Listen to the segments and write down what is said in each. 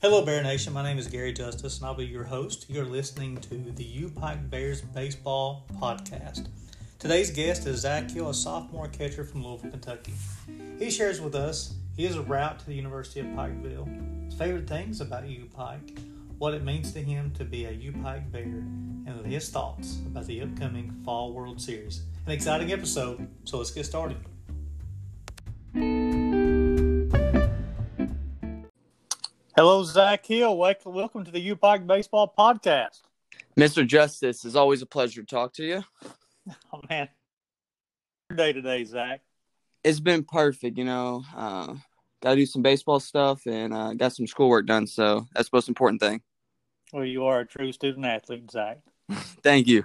Hello, Bear Nation. My name is Gary Justice, and I'll be your host. You're listening to the U Pike Bears Baseball Podcast. Today's guest is Zach Hill, a sophomore catcher from Louisville, Kentucky. He shares with us his route to the University of Pikeville, his favorite things about U Pike, what it means to him to be a U Pike Bear, and his thoughts about the upcoming Fall World Series. An exciting episode, so let's get started. Hello, Zach Hill. Welcome to the U Pike Baseball Podcast. Mr. Justice, it's always a pleasure to talk to you. Oh man, Your day today, Zach. It's been perfect. You know, uh, got to do some baseball stuff and uh, got some schoolwork done. So that's the most important thing. Well, you are a true student athlete, Zach. Thank you.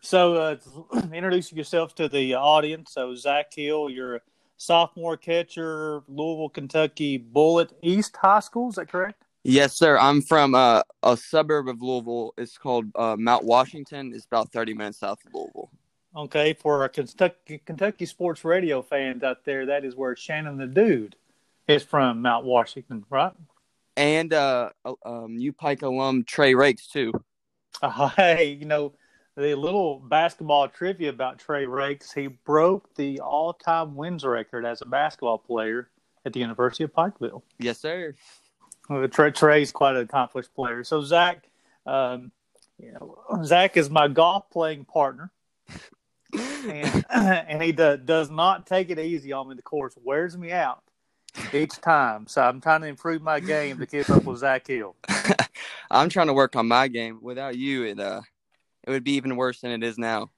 So, uh, introduce yourself to the audience. So, Zach Hill, you're a sophomore catcher, Louisville, Kentucky, Bullitt East High School. Is that correct? Yes, sir. I'm from uh, a suburb of Louisville. It's called uh, Mount Washington. It's about 30 minutes south of Louisville. Okay, for our Kentucky, Kentucky sports radio fans out there, that is where Shannon the Dude is from, Mount Washington, right? And uh, um, U Pike alum Trey Rakes too. Uh, hey, you know the little basketball trivia about Trey Rakes. He broke the all-time wins record as a basketball player at the University of Pikeville. Yes, sir. Well, Trey, Trey's quite an accomplished player. So Zach, um, you know, Zach is my golf playing partner and, and he do, does not take it easy on me. The course wears me out each time. So I'm trying to improve my game to keep up with Zach Hill. I'm trying to work on my game. Without you, it uh, it would be even worse than it is now.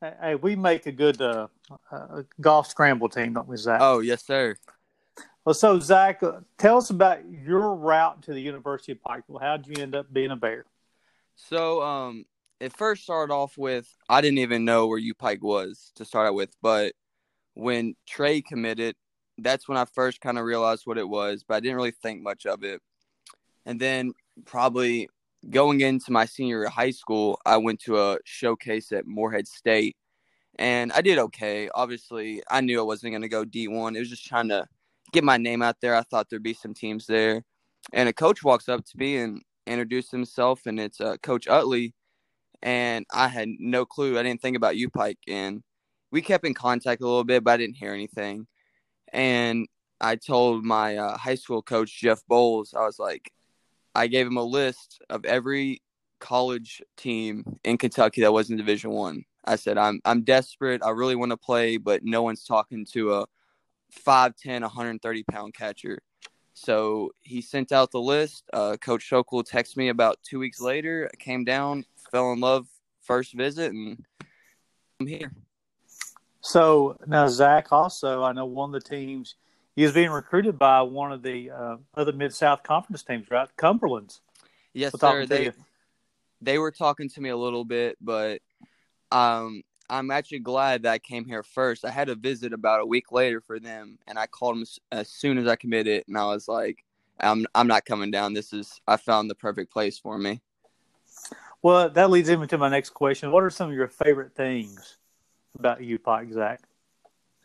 Hey, we make a good uh, uh, golf scramble team, don't we, Zach? Oh yes, sir. Well, so Zach, uh, tell us about your route to the University of Pikeville. How did you end up being a Bear? So, um, it first started off with I didn't even know where U Pike was to start out with, but when Trey committed, that's when I first kind of realized what it was, but I didn't really think much of it. And then probably going into my senior year of high school, I went to a showcase at Morehead State and I did okay. Obviously, I knew I wasn't going to go D1. It was just trying to get my name out there. I thought there'd be some teams there. And a coach walks up to me and introduced himself, and it's uh, Coach Utley and I had no clue. I didn't think about U Pike, and we kept in contact a little bit, but I didn't hear anything. And I told my uh, high school coach Jeff Bowles, I was like, I gave him a list of every college team in Kentucky that was in Division One. I. I said, I'm I'm desperate. I really want to play, but no one's talking to a 5'10", 130 pound catcher. So he sent out the list. Uh, Coach Shokel texted me about two weeks later. I came down, fell in love first visit, and I'm here. So now, Zach, also, I know one of the teams he was being recruited by one of the uh, other Mid South Conference teams, right? Cumberland's. Yes, sir. They they were talking to me a little bit, but um, I'm actually glad that I came here first. I had a visit about a week later for them, and I called them as soon as I committed, and I was like, "I'm I'm not coming down. This is I found the perfect place for me." Well, that leads into my next question. What are some of your favorite things about U Pike, Zach?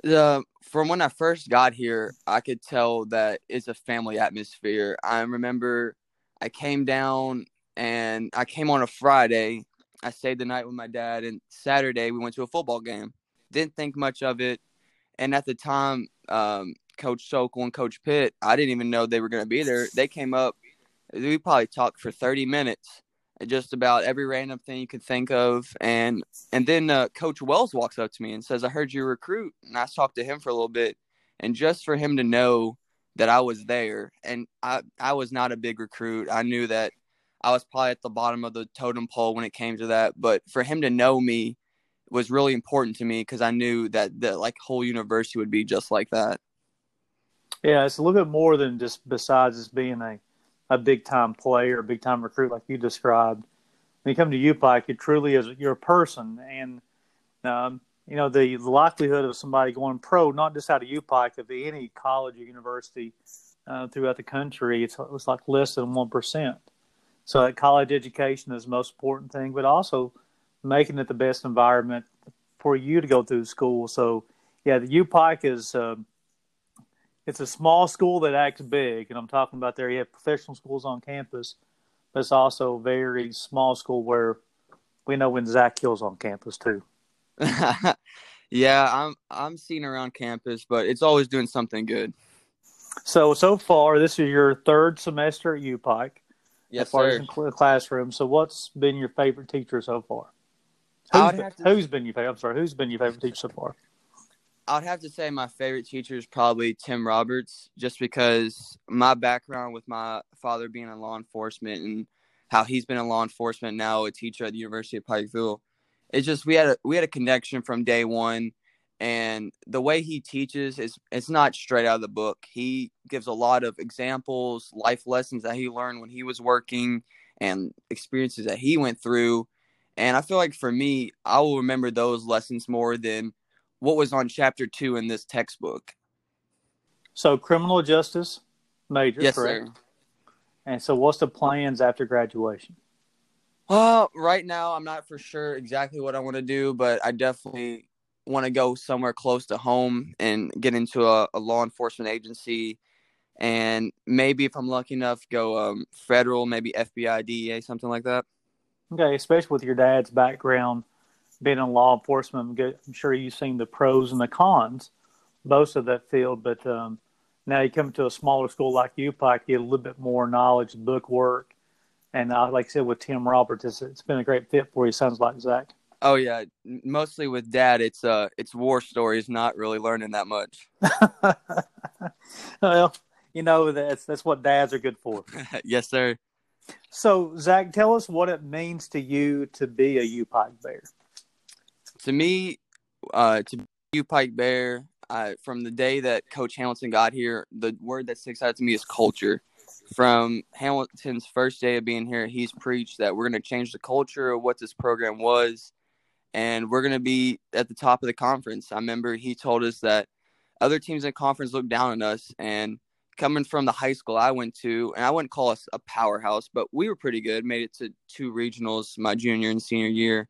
Uh, from when I first got here, I could tell that it's a family atmosphere. I remember I came down and I came on a Friday. I stayed the night with my dad, and Saturday we went to a football game. Didn't think much of it, and at the time, um, Coach Sokol and Coach Pitt, I didn't even know they were going to be there. They came up. We probably talked for thirty minutes, just about every random thing you could think of. And and then uh, Coach Wells walks up to me and says, "I heard you recruit." And I talked to him for a little bit, and just for him to know that I was there, and I I was not a big recruit. I knew that I was probably at the bottom of the totem pole when it came to that, but for him to know me was really important to me because I knew that the like whole university would be just like that. Yeah, it's a little bit more than just besides just being a a big time player, a big time recruit like you described. When you come to UPike, it truly is you're a person, and um, you know the likelihood of somebody going pro, not just out of UPike, of any college or university uh, throughout the country, it's, it's like less than one percent. So that college education is the most important thing, but also making it the best environment for you to go through school. So yeah, the UPike is. Uh, it's a small school that acts big, and I'm talking about there. You have professional schools on campus, but it's also a very small school where we know when Zach Hill's on campus too. yeah, I'm I'm seen around campus, but it's always doing something good. So so far, this is your third semester at UPike. Yes, as far sir. as in classroom. So, what's been your favorite teacher so far? Who's, been, to... who's been your favorite? I'm sorry. Who's been your favorite teacher so far? I'd have to say my favorite teacher is probably Tim Roberts, just because my background with my father being in law enforcement and how he's been in law enforcement now, a teacher at the University of Pikeville. It's just we had a we had a connection from day one, and the way he teaches is it's not straight out of the book. He gives a lot of examples, life lessons that he learned when he was working, and experiences that he went through. And I feel like for me, I will remember those lessons more than what was on chapter two in this textbook. So criminal justice major, yes, correct? sir. And so, what's the plans after graduation? Well, right now, I'm not for sure exactly what I want to do, but I definitely want to go somewhere close to home and get into a, a, law enforcement agency, and maybe if I'm lucky enough, go um, federal, maybe FBI, DEA, something like that. Okay, especially with your dad's background being in law enforcement, I'm sure you've seen the pros and the cons, both of that field. But um, now you come to a smaller school like UPike, you get a little bit more knowledge, book work, and uh, like I said with Tim Roberts, it's, it's been a great fit for you. Sounds like Zach. Oh yeah, mostly with Dad, it's uh, it's war stories, not really learning that much. well, you know that's that's what dads are good for. yes, sir. So Zach, tell us what it means to you to be a Pike Bear to me, uh, to you, Pike Bear, uh, from the day that Coach Hamilton got here, the word that sticks out to me is culture. From Hamilton's first day of being here, he's preached that we're going to change the culture of what this program was, and we're going to be at the top of the conference. I remember he told us that other teams in conference looked down on us, and coming from the high school I went to, and I wouldn't call us a powerhouse, but we were pretty good. Made it to two regionals my junior and senior year.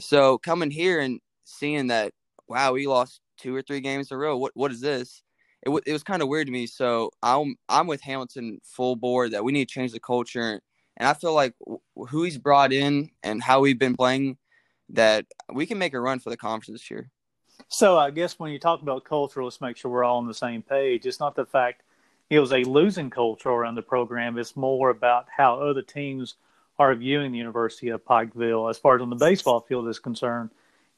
So coming here and seeing that, wow, we lost two or three games in a row. What what is this? It, w- it was kind of weird to me. So I'm I'm with Hamilton full board that we need to change the culture, and I feel like who he's brought in and how we've been playing, that we can make a run for the conference this year. So I guess when you talk about culture, let's make sure we're all on the same page. It's not the fact it was a losing culture around the program. It's more about how other teams are viewing the University of Pikeville as far as on the baseball field is concerned.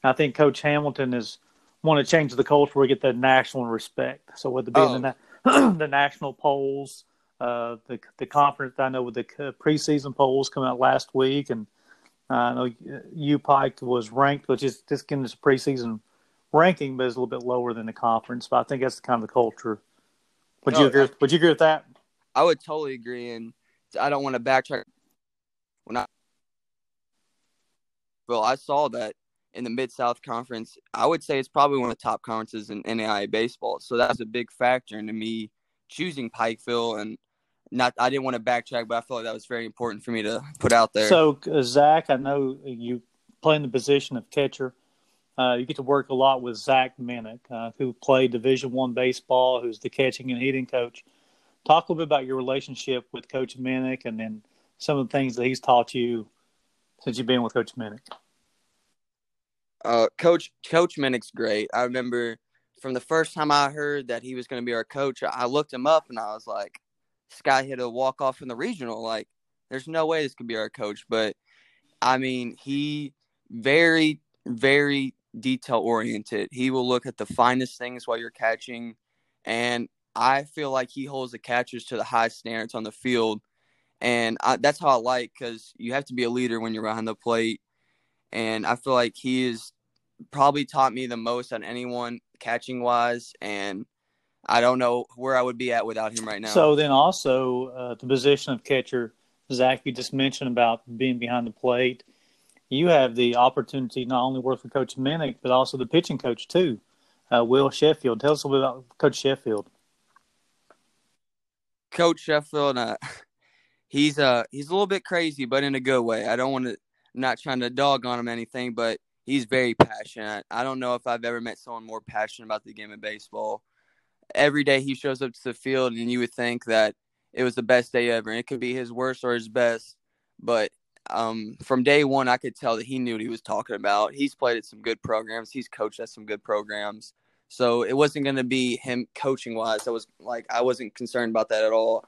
I think Coach Hamilton is want to change the culture. We get that national respect. So whether it be oh. the, the national polls, uh, the the conference, I know with the preseason polls come out last week, and uh, I know U Pike was ranked, which is just getting this preseason ranking, but it's a little bit lower than the conference. But I think that's the kind of the culture. Would no, you agree? I, would you agree with that? I would totally agree, and I don't want to backtrack when I well, I saw that in the Mid South Conference. I would say it's probably one of the top conferences in NAIA baseball. So that's a big factor into me choosing Pikeville and not. I didn't want to backtrack, but I felt like that was very important for me to put out there. So uh, Zach, I know you play in the position of catcher. Uh, you get to work a lot with Zach Minnick, uh, who played Division One baseball, who's the catching and hitting coach. Talk a little bit about your relationship with Coach Minnick, and then some of the things that he's taught you since you've been with Coach Minnick? Uh, Coach Coach Minnick's great. I remember from the first time I heard that he was going to be our coach, I looked him up and I was like, "This guy hit a walk off in the regional. Like, there's no way this could be our coach." But I mean, he very very detail oriented. He will look at the finest things while you're catching, and I feel like he holds the catchers to the high standards on the field and I, that's how I like because you have to be a leader when you're behind the plate. And I feel like he has probably taught me the most on anyone catching wise, and I don't know where I would be at without him right now. So then, also uh, the position of catcher, Zach, you just mentioned about being behind the plate. You have the opportunity not only work with Coach Minnick, but also the pitching coach too, uh, Will Sheffield. Tell us a little bit about Coach Sheffield. Coach Sheffield, uh, he's uh he's a little bit crazy, but in a good way. I don't want to not trying to dog on him anything, but he's very passionate. I don't know if I've ever met someone more passionate about the game of baseball. every day he shows up to the field, and you would think that it was the best day ever. And it could be his worst or his best, but um, from day one, I could tell that he knew what he was talking about. He's played at some good programs. He's coached at some good programs. So it wasn't going to be him coaching wise. I was like, I wasn't concerned about that at all.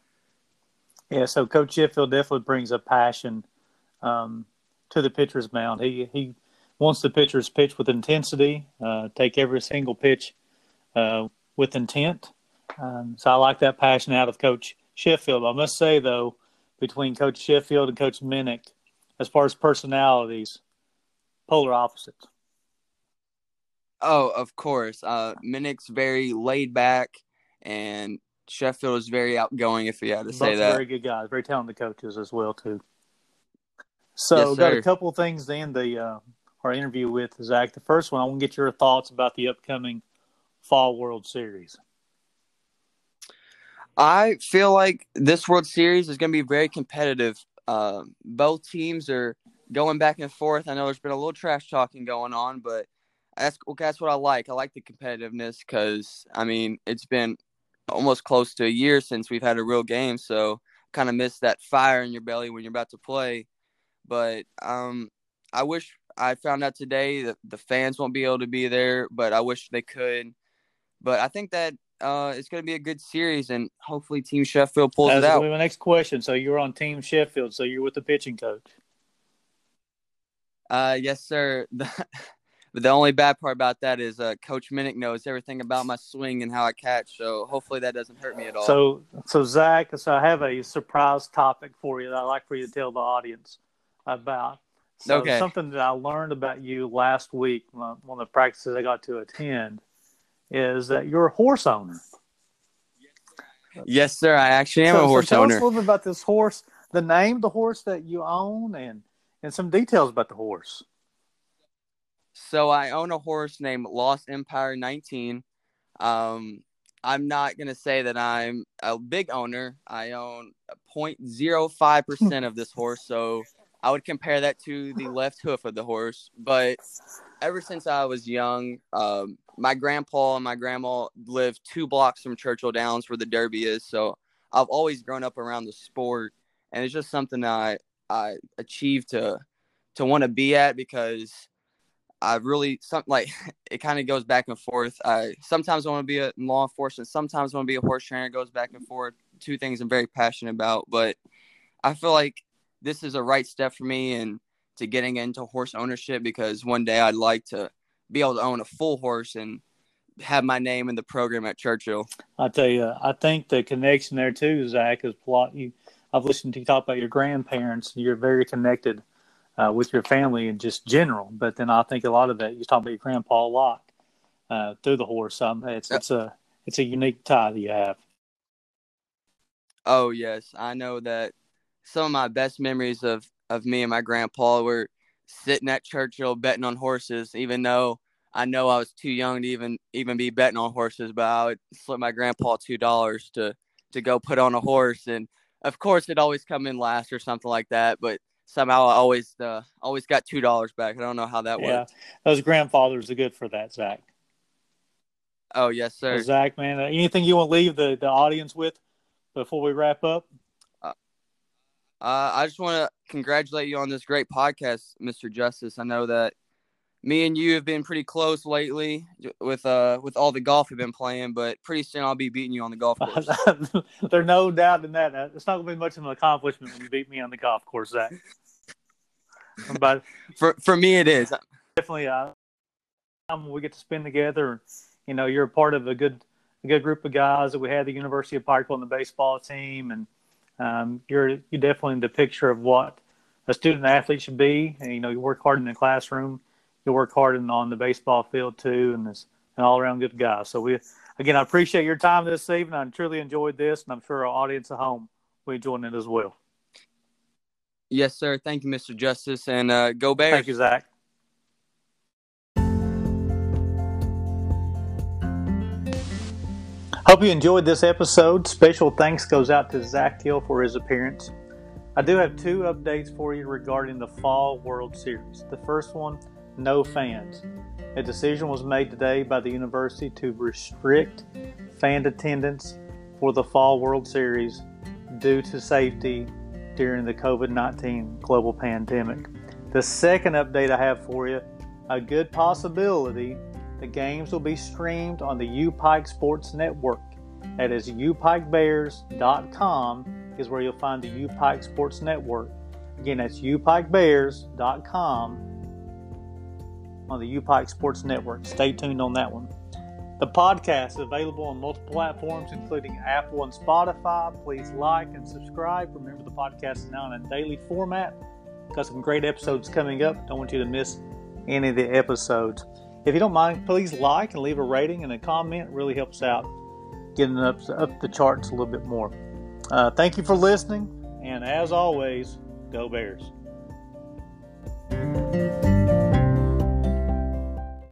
Yeah. So Coach Sheffield definitely brings a passion um, to the pitcher's mound. He he wants the pitchers pitch with intensity, uh, take every single pitch uh, with intent. Um, so I like that passion out of Coach Sheffield. I must say though, between Coach Sheffield and Coach Minnick, as far as personalities, polar opposites. Oh, of course. Uh, Minnick's very laid back, and Sheffield is very outgoing. If you had to say Both that, very good guys, very talented coaches as well too. So, Yes, got sir. a couple of things to end the uh, our interview with Zach. The first one, I want to get your thoughts about the upcoming Fall World Series. I feel like this World Series is going to be very competitive. Uh, both teams are going back and forth. I know there's been a little trash talking going on, but that's that's what I like. I like the competitiveness because I mean it's been almost close to a year since we've had a real game, so kind of miss that fire in your belly when you're about to play. But um, I wish I found out today that the fans won't be able to be there, but I wish they could. But I think that uh, it's going to be a good series, and hopefully Team Sheffield pulls That's it out. my next question. So you're on Team Sheffield. So you're with the pitching coach. Uh, yes, sir. but the only bad part about that is uh, Coach Minnick knows everything about my swing and how I catch. So hopefully that doesn't hurt me at all. So, so Zach, so I have a surprise topic for you that I'd like for you to tell the audience about. So Okay. something that I learned about you last week, one one of the practices I got to attend, is that you're a horse owner. yes, sir. I actually am so, a horse so tell us a little bit about this horse, the name, of the horse that you own, and and some details about the horse. So I own a horse named Lost Empire 19. Um, I'm not gonna say that I'm a big owner. I own 0.05 percent of this horse, so I would compare that to the left hoof of the horse. But ever since I was young, um, my grandpa and my grandma lived two blocks from Churchill Downs, where the Derby is. So I've always grown up around the sport, and it's just something I I achieved to to want to be at because I really some like it kind of goes back and forth. I sometimes I want to be a law enforcement, sometimes I want to be a horse trainer. It goes back and forth. Two things I'm very passionate about, but I feel like this is a right step for me and to getting into horse ownership because one day I'd like to be able to own a full horse and have my name in the program at Churchill. I tell you, I think the connection there too, Zach, is plot. You, I've listened to you talk about your grandparents. You're very connected uh, with your family and just general. But then I think a lot of that you talk about your grandpa a lot uh, through the horse. Um, it's it's a it's a unique tie that you have. Oh yes, I know that some of my best memories of of me and my grandpa were sitting at Churchill betting on horses, even though I know I was too young to even even be betting on horses, but I would slip my grandpa two dollars to to go put on a horse, and of course it always come in last or something like that, but somehow I always uh, always got two dollars back. I don't know how that Yeah, worked. those grandfathers are good for that, Zach. Oh yes, sir. Well, Zach, man, uh, anything you want to leave the, the audience with before we wrap up? Uh, I just want to congratulate you on this great podcast, Mr. Justice. I know that me and you have been pretty close lately with uh with all the golf we've been playing, but pretty soon I'll be beating you on the golf course. There's no doubt in that. Uh, It's not going to be much of an accomplishment when you beat me on the golf course, Zach. But for for me, it is. definitely, uh, we get to spend together. You know, you're a part of a good, a good group of guys that we had the University of Pikeville on the baseball team, and um, you're you're definitely the picture of what a student athlete should be. And you know, you work hard in the classroom, you work hard in, on the baseball field too, and is an all around good guy. So we, again, I appreciate your time this evening. I truly enjoyed this, and I'm sure our audience at home will enjoy it as well. Yes, sir. Thank you, Mr. Justice, and uh, go Bears. Thank you, Zach. Hope you enjoyed this episode. Special thanks goes out to Zach Hill for his appearance. I do have two updates for you regarding the Fall World Series. The first one, no fans. A decision was made today by the university to restrict fan attendance for the Fall World Series due to safety during the COVID 19 global pandemic. The second update I have for you a good possibility the games will be streamed on the U Pike Sports Network. That is upikebears.com is where you'll find the U Pike Sports Network. Again, that's upikebears.com on the U Pike Sports Network. Stay tuned on that one. The podcast is available on multiple platforms, including Apple and Spotify. Please like and subscribe. Remember, the podcast is now in a daily format. Got some great episodes coming up. Don't want you to miss any of the episodes. If you don't mind, please like and leave a rating and a comment. It really helps out getting up, up the charts a little bit more. Uh, thank you for listening, and as always, go Bears.